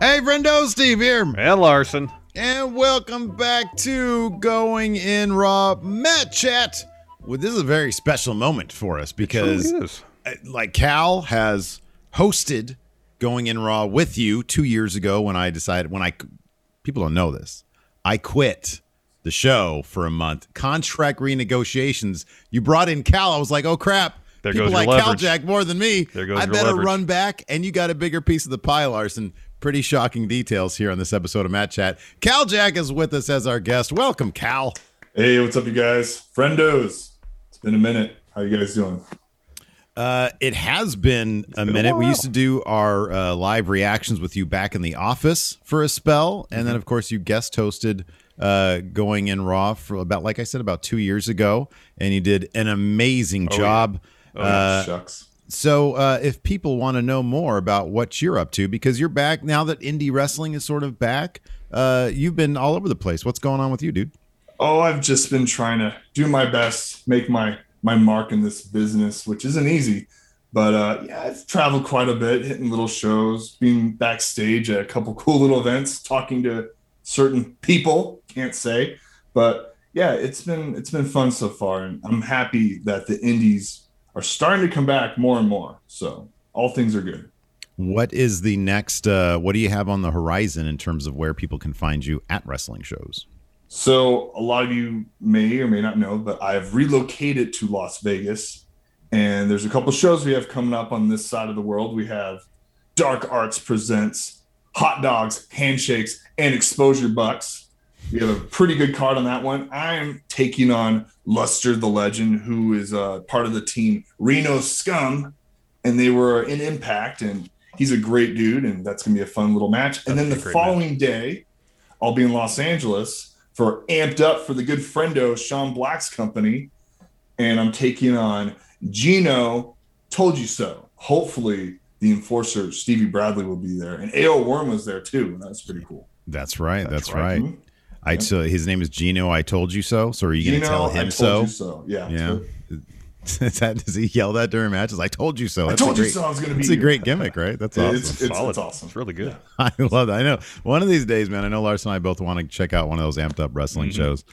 Hey, friendo, Steve here. And Larson. And welcome back to Going in Raw Match Chat. Well, this is a very special moment for us because, uh, like, Cal has hosted Going in Raw with you two years ago when I decided, when I, people don't know this, I quit the show for a month. Contract renegotiations. You brought in Cal. I was like, oh, crap. There People like Cal leverage. Jack more than me. There goes I better leverage. run back, and you got a bigger piece of the pie, Larson. Pretty shocking details here on this episode of Match Chat. Cal Jack is with us as our guest. Welcome, Cal. Hey, what's up, you guys? Friendos. It's been a minute. How you guys doing? Uh, it has been a minute. we used to do our uh, live reactions with you back in the office for a spell, and Mm-hmm. then of course you guest hosted uh, going in Raw for about, like I said, about two years ago, and you did an amazing yeah. job. Oh, Uh, shucks. So, uh, if people want to know more about what you're up to, because you're back now that indie wrestling is sort of back, uh, you've been all over the place. What's going on with you, dude? Oh, I've just been trying to do my best, make my my mark in this business, which isn't easy. But uh, yeah, I've traveled quite a bit, hitting little shows, being backstage at a couple cool little events, talking to certain people. Can't say, but yeah, it's been it's been fun so far, and I'm happy that the indies are starting to come back more and more. So all things are good. What is the next? Uh, what do you have on the horizon in terms of where people can find you at wrestling shows? So a lot of you may or may not know, but I've relocated to Las Vegas, and there's a couple shows we have coming up on this side of the world. We have Dark Arts presents Hot Dogs, Handshakes, and Exposure Bucks. We have a pretty good card on that one. I'm taking on Luster the Legend, who is uh, part of the team Reno Scum, and they were in Impact, and he's a great dude, and that's gonna be a fun little match. and then the following day, I'll be in Los Angeles for Amped Up for the good friendo Sean Black's company, and I'm taking on Gino. Told you so. Hopefully, the enforcer Stevie Bradley will be there, and AO Worm was there too, and that's pretty cool. That's right. That's, That's right. right. I so his name is Gino. I told you so. So are you going to Gino, tell I him told so? you so. Yeah. Yeah. Is that, does he yell that during matches? I told you so. I That's a told you so I was going to be. It's a great gimmick, right? That's awesome. It's, it's, Solid. it's awesome. It's really good. I love that. I know. One of these days, man. I know Lars and I both want to check out one of those amped up wrestling Mm-hmm. shows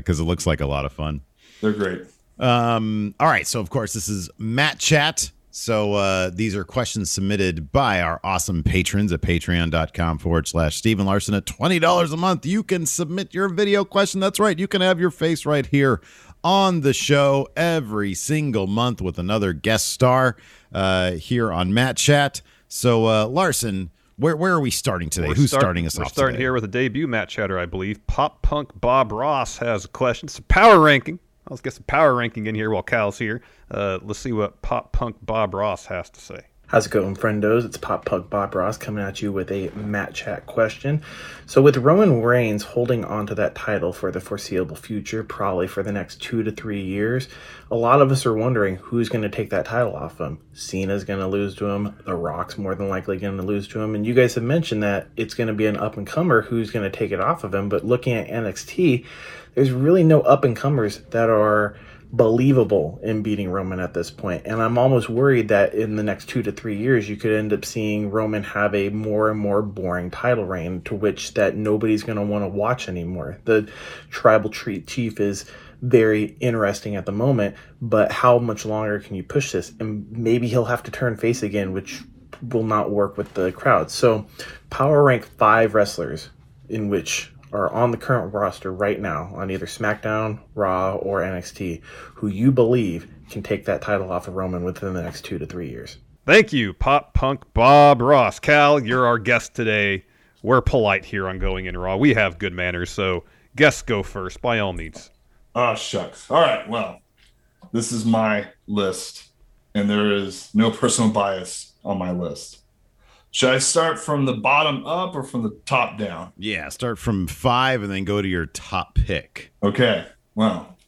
because it looks like a lot of fun. They're great. Um, all right. So, of course, this is Match Chat. So uh, these are questions submitted by our awesome patrons at patreon.com forward slash Stephen Larson at $20 a month. You can submit your video question. That's right. You can have your face right here on the show every single month with another guest star uh, here on Match Chat. So, uh, Larson, where, where are we starting today? We're Who's start- starting us we're off starting today? here with a debut Match Chatter, I believe. Pop Punk Bob Ross has a question. It's a power ranking. Let's get some power ranking in here while Cal's here. Uh, let's see what Pop Punk Bob Ross has to say. How's it going, friendos? It's Pop Punk Bob Ross coming at you with a Match Chat question. So, with Roman Reigns holding on to that title for the foreseeable future, probably for the next two to three years, a lot of us are wondering who's going to take that title off him. Cena's going to lose to him. The Rock's more than likely going to lose to him. And you guys have mentioned that it's going to be an up and comer who's going to take it off of him. But looking at NXT, there's really no up and comers that are believable in beating Roman at this point. And I'm almost worried that in the next two to three years, you could end up seeing Roman have a more and more boring title reign to which that nobody's going to want to watch anymore. The tribal chief is very interesting at the moment, but how much longer can you push this? And maybe he'll have to turn face again, which will not work with the crowd. So power rank five wrestlers in which are on the current roster right now on either SmackDown, Raw, or NXT who you believe can take that title off of Roman within the next two to three years. Thank you, Pop Punk Bob Ross. Cal, you're our guest today. We're polite here on Going in Raw. We have good manners, so guests go first by all means. Oh, shucks. All right. Well, this is my list, and there is no personal bias on my list. Should I start from the bottom up or from the top down? Yeah, start from five and then go to your top pick. Okay. Well,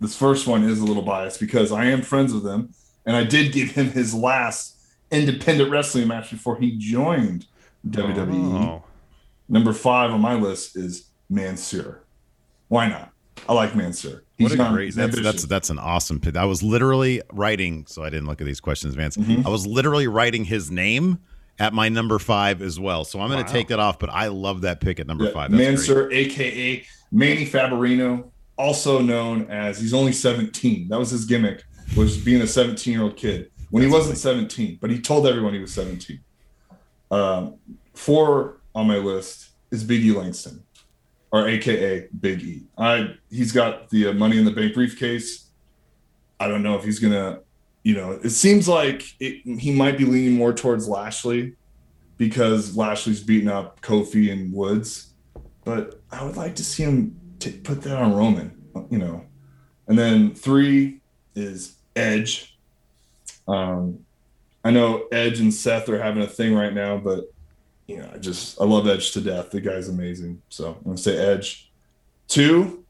this first one is a little biased because I am friends with him, and I did give him his last independent wrestling match before he joined WWE. Oh. Number five on my list is Mansoor. Why not? I like Mansoor. What a great that's, that's that's an awesome pick. I was literally writing, so I didn't look at these questions, Vance. Mhm. I was literally writing his name at my number five as well. So I'm going to Wow. take that off, but I love that pick at number Yeah, five. That's great. Aka Manny Favorino, also known as he's only 17. That was his gimmick, was being a 17 year old kid when he wasn't 17, but he told everyone he was 17. Um, four on my list is Big E Langston, or aka Big E. I he's got the uh, Money in the Bank briefcase. I don't know if he's gonna, you know, it seems like it, he might be leaning more towards Lashley because Lashley's beating up Kofi and Woods, but I would like to see him t- put that on Roman, you know. And then three is Edge. Um, I know Edge and Seth are having a thing right now, but you know, I just I love Edge to death. The guy's amazing. So I'm gonna say Edge. Two,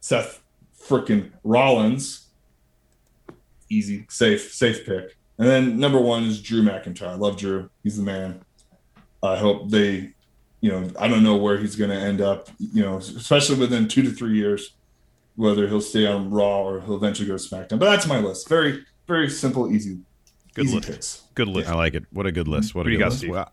Seth freaking Rollins. Easy, safe, safe pick. And then number one is Drew McIntyre. I love Drew. He's the man. I hope they, you know, I don't know where he's going to end up, you know, especially within two to three years, whether he'll stay on Raw or he'll eventually go to SmackDown. But that's my list. Very, very simple, easy, Good easy list. picks. Good list. I like it. What a good list. What a What do you good got, list. Steve? Well,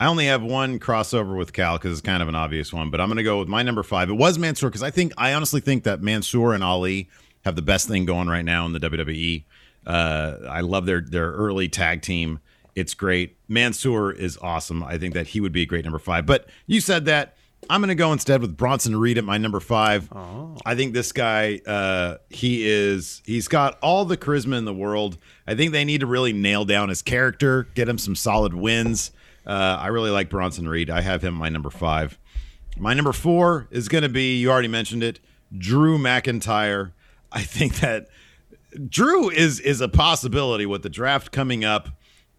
I only have one crossover with Cal because it's kind of an obvious one, but I'm going to go with my number five. It was Mansoor because I think I honestly think that Mansoor and Ali have the best thing going right now in the WWE. Uh, I love their their early tag team. It's great. Mansoor is awesome. I think that he would be a great number five. But you said that I'm going to go instead with Bronson Reed at my number five. I think this guy, uh, he is, he's got all the charisma in the world. I think they need to really nail down his character, get him some solid wins. Uh, I really like Bronson Reed. I have him my number five. My number four is going to be, you already mentioned it, Drew McIntyre. I think that Drew is is a possibility with the draft coming up.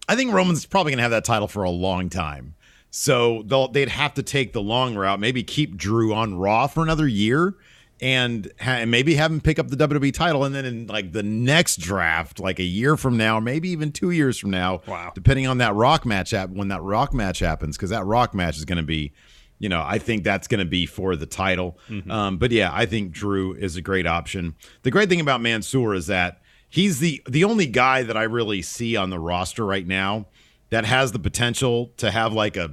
I think Roman's probably going to have that title for a long time. So they'll they'd have to take the long route, maybe keep Drew on Raw for another year, and, ha- maybe have him pick up the WWE title, and then in like the next draft, like a year from now, or maybe even two years from now, Wow. depending on that Rock match hap- when that Rock match happens, because that Rock match is going to be, you know, I think that's going to be for the title. Um, but yeah, I think Drew is a great option. The great thing about Mansoor is that he's the the only guy that I really see on the roster right now that has the potential to have like a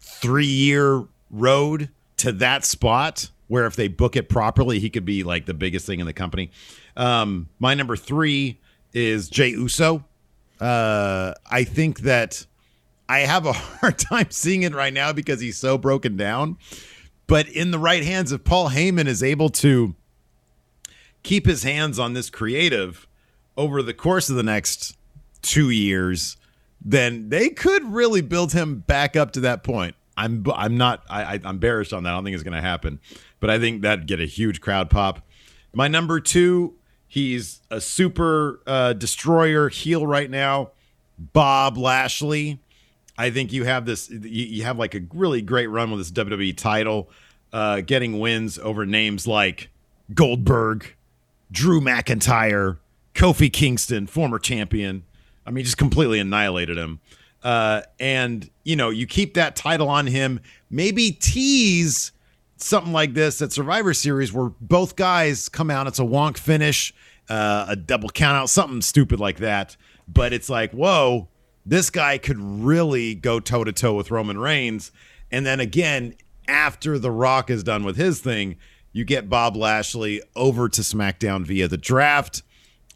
three year road to that spot where if they book it properly, he could be like the biggest thing in the company. Um, my number three is Jey Uso. Uh, I think that I have a hard time seeing it right now because he's so broken down. But in the right hands, if Paul Heyman is able to keep his hands on this creative over the course of the next two years, then they could really build him back up to that point. I'm I'm not I, I'm bearish on that. I don't think it's going to happen, but I think that'd get a huge crowd pop. My number two, he's a super uh, destroyer heel right now, Bob Lashley. I think you have this. You, you have like a really great run with this WWE title, uh, getting wins over names like Goldberg, Drew McIntyre, Kofi Kingston, former champion. I mean, just completely annihilated him. Uh, and you know, you keep that title on him. Maybe tease something like this at Survivor Series where both guys come out. It's a wonk finish, uh, a double count out, something stupid like that. But it's like, whoa, this guy could really go toe to toe with Roman Reigns. And then again, after The Rock is done with his thing, you get Bob Lashley over to SmackDown via the draft.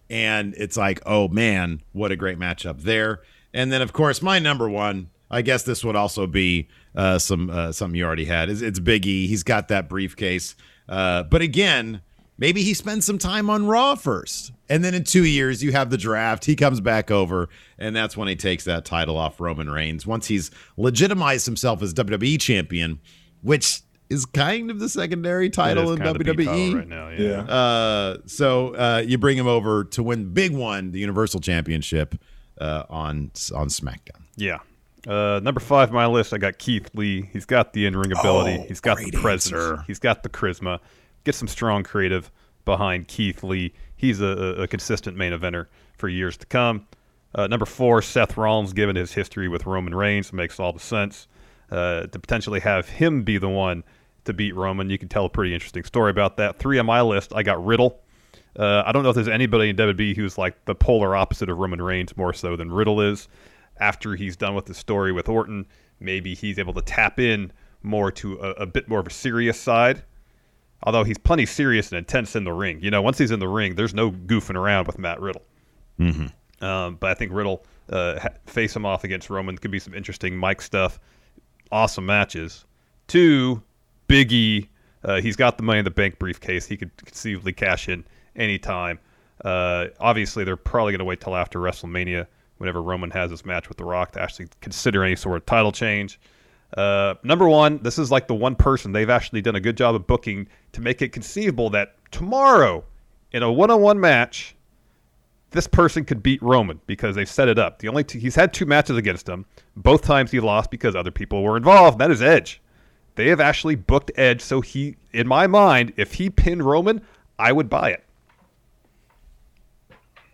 And it's like, oh man, what a great matchup there. And then, of course, my number one, I guess this would also be uh, some uh, something you already had. It's, it's Big E. He's got that briefcase. Uh, but again, maybe he spends some time on Raw first. And then in two years, you have the draft. He comes back over, and that's when he takes that title off Roman Reigns. Once he's legitimized himself as WWE champion, which is kind of the secondary title in kind of the beat WWE right now, yeah. Uh, so uh, you bring him over to win the big one, the Universal Championship uh, on on SmackDown. Yeah. Uh, number five on my list, I got Keith Lee. He's got the in-ring ability. Oh, He's got the presence. answer. He's got the charisma. Get some strong creative behind Keith Lee. He's a, a, a consistent main eventer for years to come. Uh, number four, Seth Rollins, given his history with Roman Reigns, makes all the sense. Uh, to potentially have him be the one to beat Roman, you can tell a pretty interesting story about that. Three on my list, I got Riddle. Uh, I don't know if there's anybody in WWE who's like the polar opposite of Roman Reigns more so than Riddle is. After he's done with the story with Orton, maybe he's able to tap in more to a, a bit more of a serious side. Although he's plenty serious and intense in the ring. You know, once he's in the ring, there's no goofing around with Matt Riddle. Mm-hmm. Um, but I think Riddle uh, face him off against Roman could be some interesting Mike stuff. Awesome matches. Two, Biggie. Uh, he's got the money in the bank briefcase. He could conceivably cash in anytime. Uh, obviously, they're probably going to wait till after WrestleMania, whenever Roman has his match with The Rock, to actually consider any sort of title change. Uh, number one, this is like the one person they've actually done a good job of booking to make it conceivable that tomorrow, in a one-on-one match, this person could beat Roman because they've set it up. The only two, he's had two matches against him. Both times he lost because other people were involved. That is Edge. They have actually booked Edge, so he, in my mind, if he pinned Roman, I would buy it.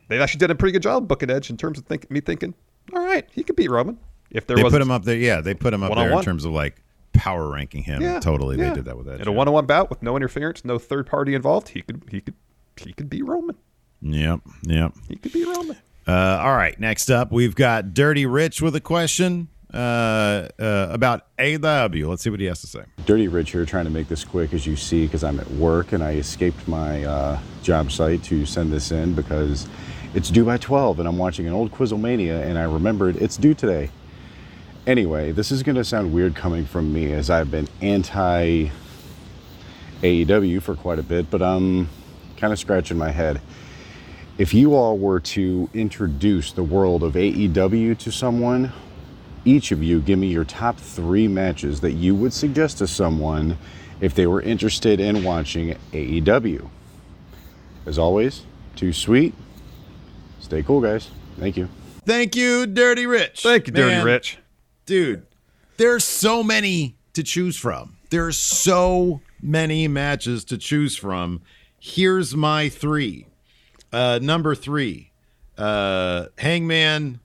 They've actually done a pretty good job booking Edge in terms of think, me thinking, all right, he could beat Roman if there They put him up there. Yeah, they put him up there in terms of like power ranking him. Yeah, totally, yeah. they did that with Edge. in a one-on-one bout with no interference, no third party involved. He could, he could, he could beat Roman. Yep, yep. He could beat Roman. Uh, all right, next up, we've got Dirty Rich with a question uh, uh, about AEW. Let's see what he has to say. Dirty Rich here, trying to make this quick as you see, because I'm at work and I escaped my uh, job site to send this in because it's due by 12 and I'm watching an old Quizlemania and I remembered it's due today. Anyway, this is going to sound weird coming from me as I've been anti AEW for quite a bit, but I'm kind of scratching my head. If you all were to introduce the world of AEW to someone, each of you give me your top three matches that you would suggest to someone if they were interested in watching AEW. As always, too sweet. Stay cool, guys. Thank you. Thank you, Dirty Rich. Thank you, Dirty Man, Rich. Dude, there's so many to choose from. There's so many matches to choose from. Here's my three. Uh, number three, uh, Hangman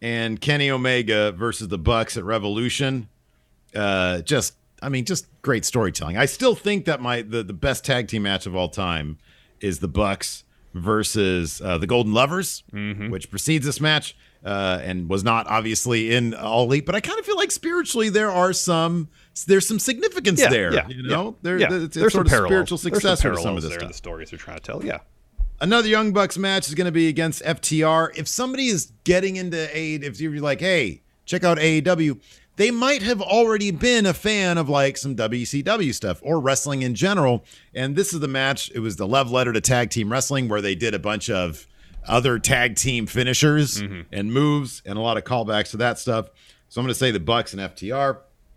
and Kenny Omega versus the Bucks at Revolution. Uh, just, I mean, just great storytelling. I still think that my the, the best tag team match of all time is the Bucks versus uh, the Golden Lovers, which precedes this match uh, and was not obviously in All Elite. But I kind of feel like spiritually there are some there's some significance Yeah, there. yeah, you know, yeah. there Yeah. it's, it's There's sort some of spiritual. There's some to some of this there in stuff. the stories they're trying to tell. Yeah. Another Young Bucks match is going to be against FTR. If somebody is getting into A, if you're like, hey, check out AEW, they might have already been a fan of like some WCW stuff or wrestling in general. And this is the match. It was the love letter to tag team wrestling where they did a bunch of other tag team finishers mm-hmm. and moves and a lot of callbacks to that stuff. So I'm going to say the Bucks and FTR.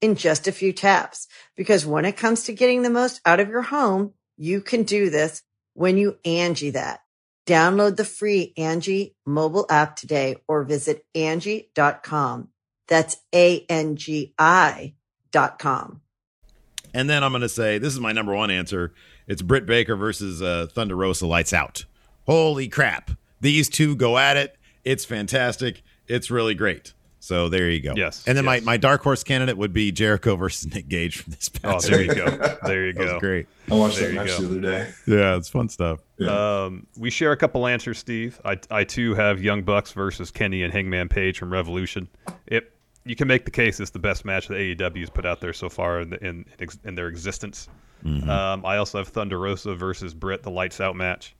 in just a few taps. Because when it comes to getting the most out of your home, you can do this when you Angi that. Download the free Angi mobile app today or visit Angi.com. That's A-N-G-I dot com. And then I'm going to say this is my number one answer. It's Britt Baker versus uh, Thunder Rosa Lights Out. Holy crap. These two go at it. It's fantastic. It's really great. So there you go. Yes, And then yes. my, my dark horse candidate would be Jericho versus Nick Gage from this past. Oh, there you go. There you That was go. great. I watched There that match go. the other day. Yeah, it's fun stuff. Um, we share a couple answers, Steve. I, I too have Young Bucks versus Kenny and Hangman Page from Revolution. It you can make the case it's the best match that AEW has put out there so far in, the, in, in, ex- in their existence. Um, I also have Thunder Rosa versus Britt, the lights out match.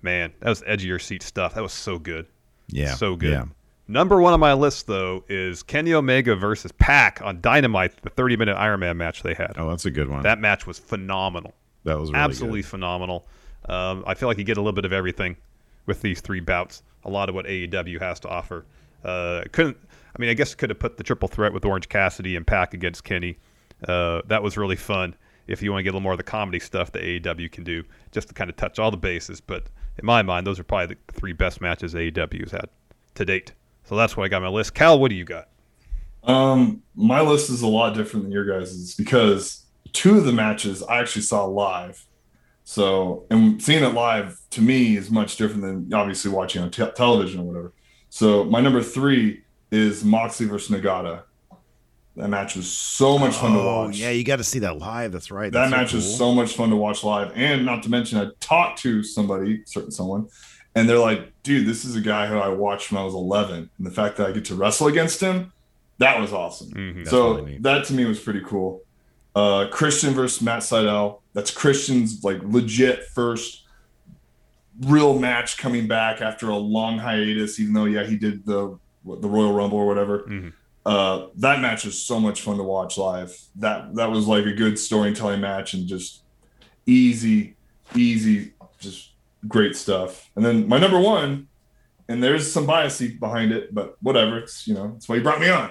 Man, that was edge of your seat stuff. That was so good. Yeah. So good. Yeah. Number one on my list, though, is Kenny Omega versus Pac on Dynamite, the 30 minute Iron Man match they had. Oh, that's a good one. That match was phenomenal. That was really absolutely phenomenal. Um, I feel like you get a little bit of everything with these three bouts. A lot of what AEW has to offer. Uh, couldn't. I mean, I guess could have put the triple threat with Orange Cassidy and Pac against Kenny. Uh, that was really fun. If you want to get a little more of the comedy stuff that AEW can do, just to kind of touch all the bases. But in my mind, those are probably the three best matches AEW has had to date. So that's what I got my list. Cal, what do you got? Um, my list is a lot different than your guys's because two of the matches I actually saw live. So, and seeing it live to me is much different than obviously watching on te- television or whatever. So, my number three is Moxley versus Nagata. That match was so much fun to Oh, watch. yeah, you got to see that live. That's right. that That's so match was cool. so much fun to watch live. And not to mention, I talked to somebody, certain someone, and they're like, dude, this is a guy who I watched when I was 11. And the fact that I get to wrestle against him, that was awesome. Mhm. So really that to me was pretty cool. Uh, Christian versus Matt Sydal. That's Christian's like legit first real match coming back after a long hiatus. Even though yeah he did the the Royal Rumble or whatever. Mm-hmm. Uh, that match was so much fun to watch live. That that was like a good storytelling match and just easy, easy, just great stuff. And then my number one, and there's some bias behind it, but whatever. It's you know that's why you brought me on.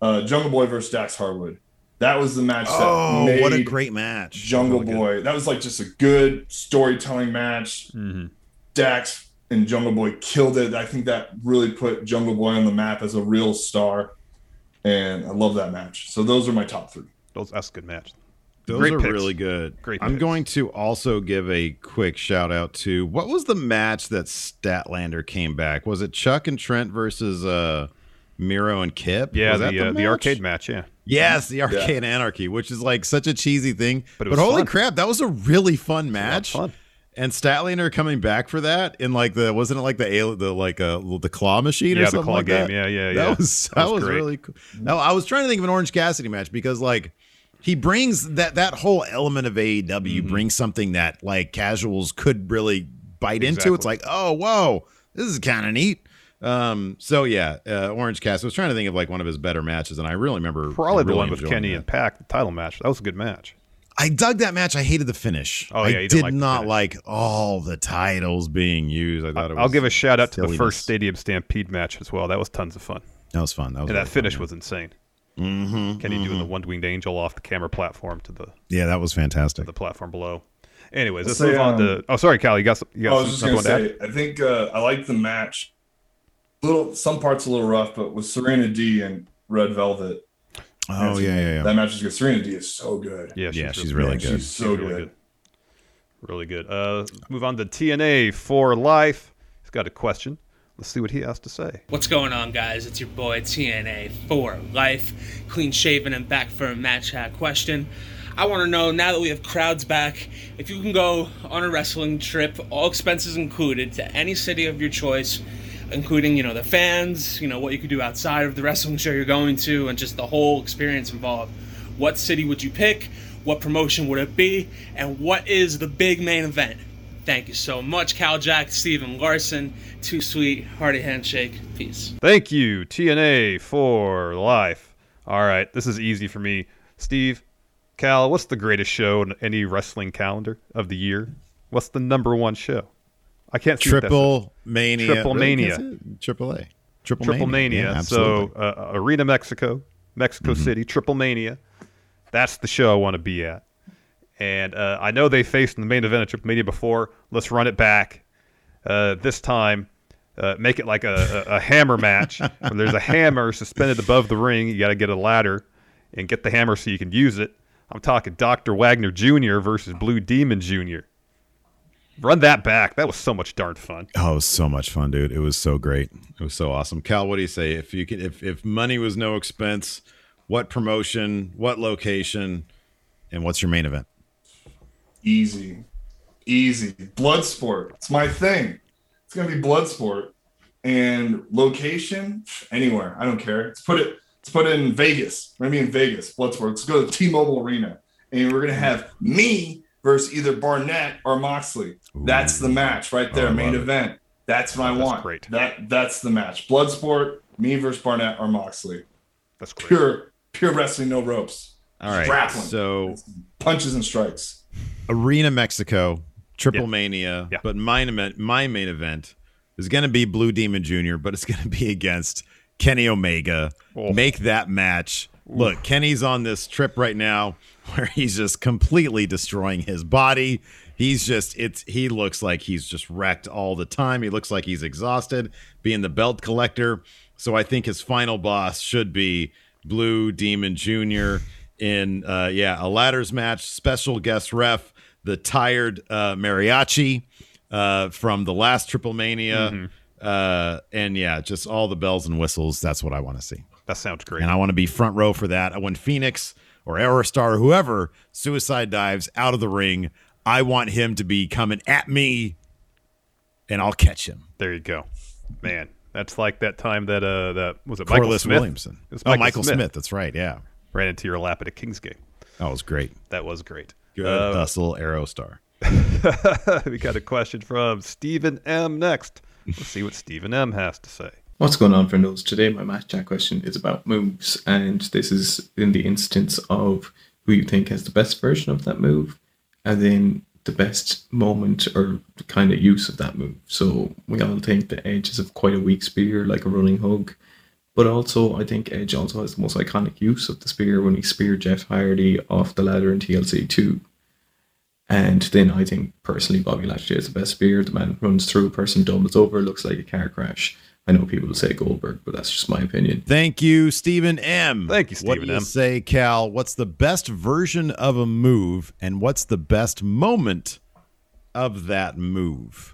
Uh, Jungle Boy versus Dax Harwood. That was the match that Oh, made what a great match! Jungle Really good. Boy. That was like just a good storytelling match. Mm-hmm. Dax and Jungle Boy killed it. I think that really put Jungle Boy on the map as a real star. And I love that match. So those are my top three. Those that's a good match. Those Great are picks. really good. Great I'm picks. going to also give a quick shout out to what was the match that Statlander came back? Was it Chuck and Trent versus uh Miro and Kip? Yeah, Was the that uh, the arcade match. Yeah, Yes, the arcade anarchy, which is like such a cheesy thing. But But, was holy fun. crap, that was a really fun match. fun. And Statlander coming back for that in like the wasn't it like the al- the like uh the claw machine or Yeah, the something claw like game. that? Yeah, yeah, yeah. That was That that, was was, really cool. No, I was trying to think of an Orange Cassidy match because like he brings that that whole element of AEW Mm-hmm. brings something that like casuals could really bite into. It's like oh whoa, this is kind of neat. Um, so yeah, uh, Orange Cassidy. I was trying to think of like one of his better matches, and I really remember probably the one with Kenny that. and Pac, the title match. That was a good match. I dug that match. I hated the finish. Oh, I yeah, you didn't like not like all the titles being used. I thought it was I'll give a shout out to the first Stadium Stampede match as well. That was tons of fun. That was fun. That was And really that finish fun, was insane. Mm-hmm, Kenny doing the one winged angel off the camera platform to the yeah, that was fantastic. the platform below. Anyways, let's Say, move on um, to. Oh, sorry, Cal. You got some, you I got was just something gonna to say, I think uh, I like the match. Little some parts a little rough, but with Serena Deeb and Red Velvet. Oh yeah, yeah, yeah. That match is good. Serena Deeb is so good. Yeah, she's, Yeah, she's really, really Man, good. She's so really good. really good. Uh, move on to TNA for life. He's got a question. Let's see what he has to say. What's going on, guys? It's your boy TNA for life, clean shaven and back for a match hat question. I want to know now that we have crowds back, if you can go on a wrestling trip, all expenses included, to any city of your choice, including you know the fans, you know what you could do outside of the wrestling show you're going to, and just the whole experience involved. What city would you pick? What promotion would it be? And what is the big main event? Thank you so much, Cal Jack, Steven Larson. Too sweet, hearty handshake. Peace. Thank you, TNA for life. All right, this is easy for me. Steve, Cal, what's the greatest show in any wrestling calendar of the year? What's the number one show? I can't see what that Triple Mania. Triple Really? Mania. That's? Triple A. Triple, Triple Mania. Yeah, so uh, Arena Mexico, Mexico Mm-hmm. City, Triple Mania. That's the show I want to be at. And uh, I know they faced in the main event of Triple Mania before. Let's run it back. Uh, this time, uh, make it like a, a, a hammer match. where there's a hammer suspended above the ring. You got to get a ladder and get the hammer so you can use it. I'm talking Dr. Wagner Jr. versus Blue Demon Jr. Run that back. That was so much darn fun. Oh, it was so much fun, dude. It was so great. It was so awesome. Cal, what do you say? If you could, if if money was no expense, what promotion, what location, and what's your main event? Easy. Easy. Bloodsport. It's my thing. It's gonna be Bloodsport. And location, anywhere. I don't care. Let's put it, let's put it in Vegas. We're gonna be in Vegas, Bloodsport. Let's go to T-Mobile Arena. And we're gonna have me versus either Barnett or Moxley. That's the match right there, Oh, main it. event. That's what I That's want. great. That that's the match. Bloodsport, me versus Barnett or Moxley. That's great. Pure, pure wrestling, no ropes. All right. Grappling. So Punches and strikes. Arena Mexico, Triple Yeah. Mania. Yeah. But my my main event is going to be Blue Demon Jr., but it's going to be against Kenny Omega. Oh. Make that match. Look, Kenny's on this trip right now where he's just completely destroying his body. He's just it's he looks like he's just wrecked all the time. He looks like he's exhausted being the belt collector. So I think his final boss should be Blue Demon Jr. in uh yeah, a ladders match, special guest ref, the tired uh mariachi uh from the last Triple Mania. Uh and yeah, just all the bells and whistles. That's what I want to see. That sounds great. And I want to be front row for that. When Phoenix or Aerostar or whoever suicide dives out of the ring, I want him to be coming at me and I'll catch him. There you go, man. That's like that time that uh that was it Michael Corliss Smith? Williamson. It was oh, Michael Smith. That's right. Yeah. Ran into your lap at a King's Gate. That was great. That was great. Good Uh, hustle, Aerostar. we got a question from Stephen M. Next. Let's see what Stephen M. has to say. What's going on, friendos? Today, my match chat question is about moves, and this is in the instance of who you think has the best version of that move, and then the best moment or kind of use of that move. So we all think the Edge is of quite a weak spear, like a running hug, but also I think Edge also has the most iconic use of the spear when he speared Jeff Hardy off the ladder in TLC two. And then I think personally Bobby Lashley has the best spear. The man runs through a person, doubles over, looks like a car crash. I know people will say Goldberg, but that's just my opinion. Thank you, Stephen M. Thank you, Stephen What Stephen do you M. say, Cal? What's the best version of a move, and what's the best moment of that move?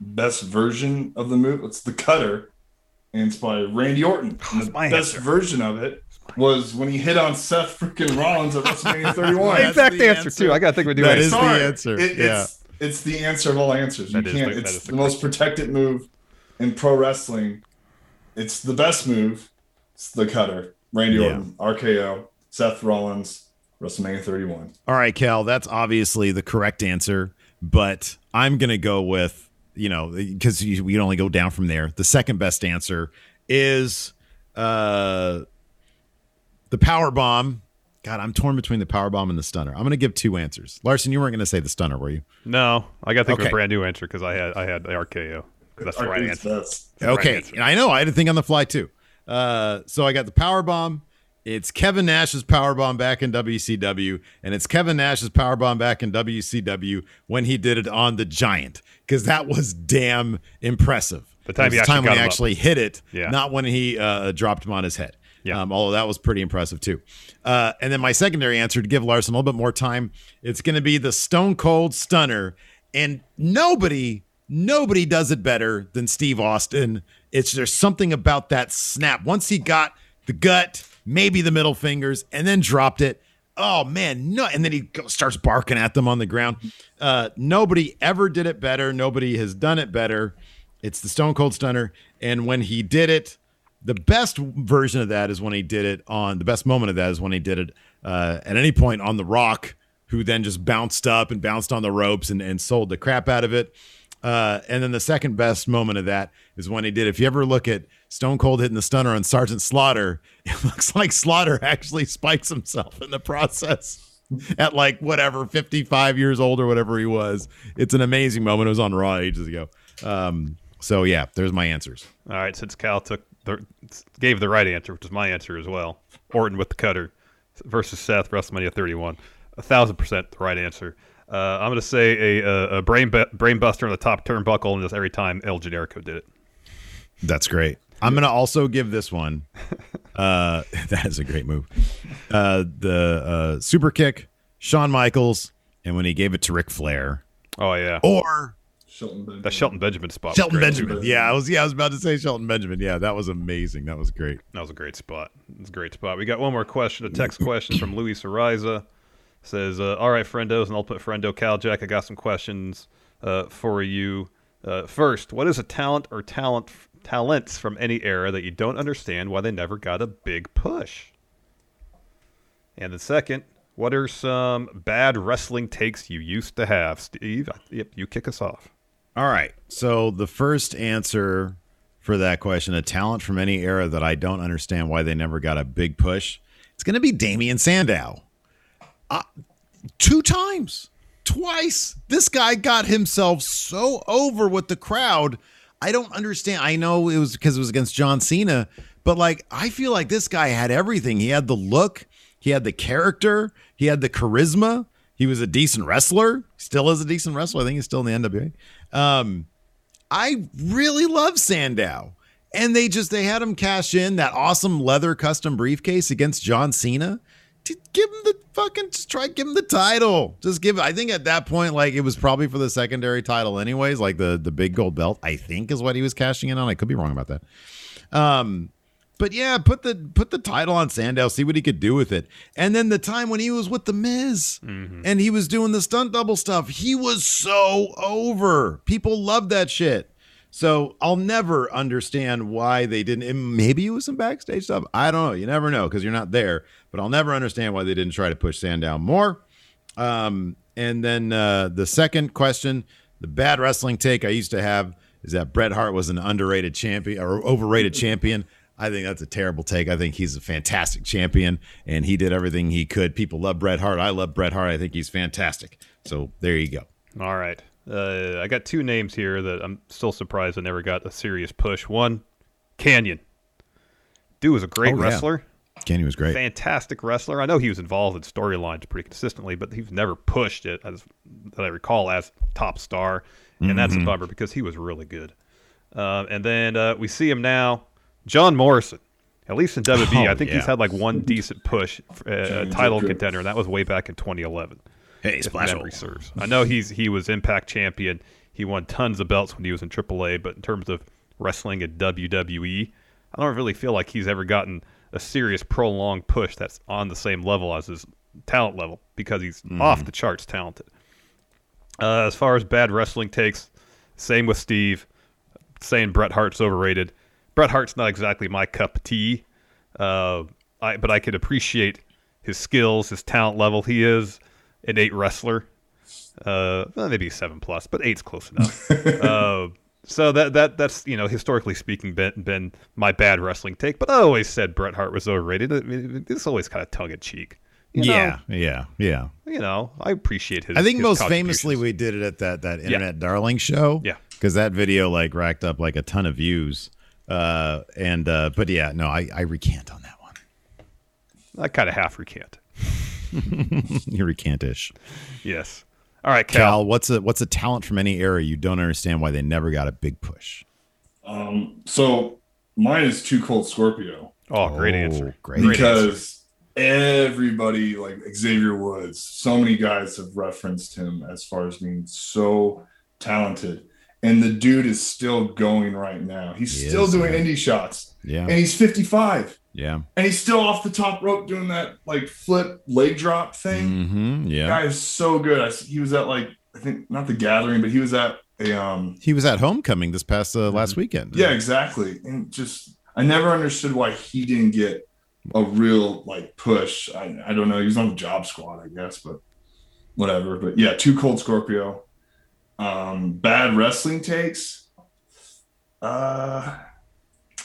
Best version of the move. It's the cutter, and it's by Randy Orton. Oh, and the my best answer. version of it was when he hit on Seth freaking Rollins at WrestleMania 31. Exact the answer, answer. too. I gotta think we do That it. is the answer. It- yeah. It's, it's the answer of all answers. You That is can't. the- it's the, the most protected move in pro wrestling. It's the best move. It's the cutter. Randy Yeah. Orton, RKO, Seth Rollins, WrestleMania 31. All right, Cal, that's obviously the correct answer, but I'm going to go with, you know, because we can only go down from there. The second best answer is uh, the power bomb. God, I'm torn between the power bomb and the stunner. I'm going to give two answers. Larson, you weren't going to say the stunner, were you? No, I got to think of a brand new answer because I had I had the RKO. 'Cause That's the right answer. best. The right Okay, answer. I know. I had to think on the fly too. Uh, so I got the power bomb. It's Kevin Nash's power bomb back in WCW, and it's Kevin Nash's power bomb back in WCW when he did it on the Giant, because that was damn impressive. The time he actually time when he him up. actually hit it, Yeah. not when he uh, dropped him on his head. Yeah. Um, although that was pretty impressive too. Uh, and then my secondary answer to give Larson a little bit more time, it's going to be the Stone Cold Stunner, and nobody, nobody does it better than Steve Austin. It's there's something about that snap. Once he got the gut, maybe the middle fingers, and then dropped it. Oh man, no! And then he starts barking at them on the ground. Uh, nobody ever did it better. Nobody has done it better. It's the Stone Cold Stunner, and when he did it, the best version of that is when he did it on the best moment of that is when he did it uh, at any point on the Rock, who then just bounced up and bounced on the ropes and, and sold the crap out of it. Uh, and then the second best moment of that is when he did. If you ever look at Stone Cold hitting the stunner on Sergeant Slaughter, it looks like Slaughter actually spikes himself in the process at like whatever 55 years old or whatever he was. It's an amazing moment. It was on Raw ages ago. Um, so yeah, there's my answers. All right, since Cal took the gave the right answer, which is my answer as well. Orton with the cutter versus Seth WrestleMania 31, a thousand percent the right answer. Uh, I'm going to say a, a, a brain bu- brain buster on the top turnbuckle, and just every time El Generico did it. That's great. I'm gonna also give this one. Uh, that is a great move. Uh, the uh, super kick, Shawn Michaels, and when he gave it to Ric Flair, Oh yeah, or Shelton Benjamin. the Shelton Benjamin spot. Shelton great, too. Benjamin. Yeah, I was. Yeah, I was about to say Shelton Benjamin. Yeah, that was amazing. That was great. That was a great spot. It's a great spot. We got one more question, a text question from Luis Ariza. Says, uh, "All right, friendos and ultimate friendo Cal Jack, I got some questions uh, for you. Uh, first, what is a talent or talent talents from any era that you don't understand why they never got a big push? And the second, what are some bad wrestling takes you used to have? Steve, yep, you kick us off. All right. So the first answer for that question, a talent from any era that I don't understand why they never got a big push, it's going to be Damien Sandow. Uh, two times, twice. This guy got himself so over with the crowd. I don't understand. I know it was because it was against John Cena, but like I feel like this guy had everything. He had the look, he had the character, he had the charisma. He was a decent wrestler. Still is a decent wrestler. I think he's still in the NWA. Um, I really love Sandow. And they just they had him cash in that awesome leather custom briefcase against John Cena. Just give him the fucking just try give him the title. Just give I think at that point like it was probably for the secondary title anyways, like the the big gold belt, I think is what he was cashing in on. I could be wrong about that. Um but yeah, put the put the title on Sandow, see what he could do with it. And then the time when he was with the Miz and he was doing the stunt double stuff, he was so over. People loved that shit. So I'll never understand why they didn't. and Maybe it was some backstage stuff. I don't know. You never know because you're not there. But I'll never understand why they didn't try to push Sandow more. Um, and then uh, the second question, the bad wrestling take I used to have is that Bret Hart was an underrated champion or overrated champion. I think that's a terrible take. I think he's a fantastic champion and he did everything he could. People love Bret Hart. I love Bret Hart. I think he's fantastic. So there you go. All right. Uh, I got two names here that I'm still surprised I never got a serious push. One, Canyon. Dude was a great Oh, yeah. wrestler. Kenny was great. Fantastic wrestler. I know he was involved in storylines pretty consistently, but he was never pushed it, as that I recall, as top star, and that's a Mhm. bummer because he was really good. Uh, and then uh, we see him now, John Morrison. At least in WWE, Oh, I think yeah. he's had like one decent push, uh, title contender, and that was way back in 2011. Hey, Splash memory serves. I know he's he was Impact champion. He won tons of belts when he was in AAA, but in terms of wrestling at WWE, I don't really feel like he's ever gotten a serious prolonged push that's on the same level as his talent level because he's off the charts talented. Uh, as far as bad wrestling takes, same with Steve, saying Bret Hart's overrated. Bret Hart's not exactly my cup of tea, uh, I, but I could appreciate his skills, his talent level. He is an eight wrestler, uh, well, maybe seven plus, but eight's close enough. uh, so that that that's you know historically speaking been been my bad wrestling take, but I always said Bret Hart was overrated. I mean, It's always kind of tongue in cheek. You know, yeah, yeah, yeah. you know, I appreciate his. I think his most famously we did it at that that Internet Darling show. Yeah. because that video like racked up like a ton of views. Uh, and uh, but yeah, no, I I recant on that one. I kind of half recant. one. you recantish. Yes. All right, Cal, Cal. what's a what's a talent from any era you don't understand why they never got a big push? Um, so mine is Too Cold Scorpio. Oh, great answer. Great. answer. because everybody like Xavier Woods, so many guys have referenced him as far as being so talented. And the dude is still going right now. He's He still is, doing man. indie shots. Yeah. And he's 55. Yeah. And he's still off the top rope doing that like flip leg drop thing. Mm-hmm. Yeah. Guy is so good. I, he was at like I think not the gathering, but he was at a um He was at homecoming this past uh, last weekend. yeah, exactly. And just I never understood why he didn't get a real like push. I, I don't know. He was on the job squad, I guess, but whatever. But yeah, too cold Scorpio. Um, bad wrestling takes. Uh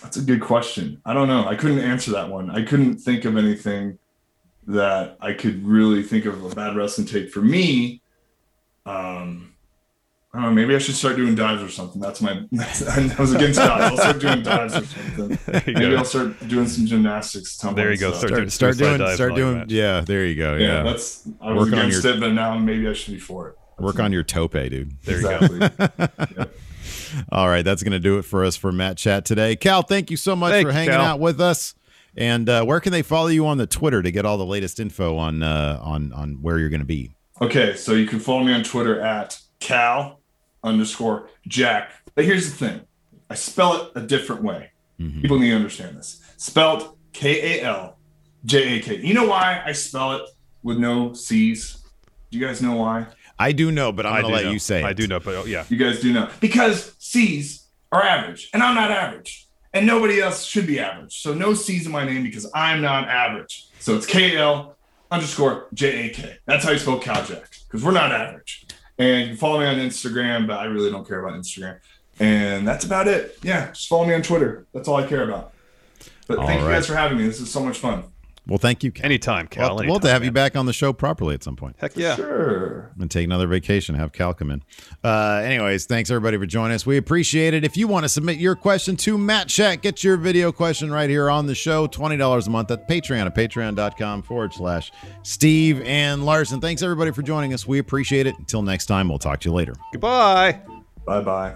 that's a good question. I don't know. I couldn't answer that one. I couldn't think of anything that I could really think of a bad wrestling take for me. Um I don't know, maybe I should start doing dives or something. That's my I was against dives. I'll start doing dives or something. Maybe go. I'll start doing some gymnastics. tumbling There you go. stuff. Start doing Start, start doing start doing yeah, there you go. yeah, Yeah. that's I was Work on against your- it, but now maybe I should be for it. Work on your tope, dude. There you Exactly. go. All right, that's going to do it for us for Match Chat today. Cal, thank you so much Thank for hanging Cal. out with us. And uh, where can they follow you on the Twitter to get all the latest info on uh, on on where you're going to be? Okay, so you can follow me on Twitter at Cal underscore Jack. But here's the thing I spell it a different way. Mm-hmm. People need to understand this. Spelled K A L J A K. You know why I spell it with no C's? Do you guys know why? I do know, but I'm I going to let know. you say it. I do know, but oh, yeah. You guys do know. Because C's are average, and I'm not average. And nobody else should be average. So no C's in my name because I'm not average. So it's K L underscore J A K. That's how you spell Caljack, because we're not average. And you can follow me on Instagram, but I really don't care about Instagram. And that's about it. Yeah, just follow me on Twitter. That's all I care about. But All thank you guys for having me. This is so much fun. Well, thank you, Cal. Anytime, Cal. We'll, we'll have to anytime, have you back on the show properly at some point Heck yeah. Sure. and take another vacation. Have Cal come in. Uh, anyways, thanks everybody for joining us. We appreciate it. If you want to submit your question to Match Chat, get your video question right here on the show. Twenty dollars a month at Patreon at patreon.com forward slash Steve and Larson. Thanks everybody for joining us. We appreciate it. Until next time, we'll talk to you later. Goodbye. Bye bye.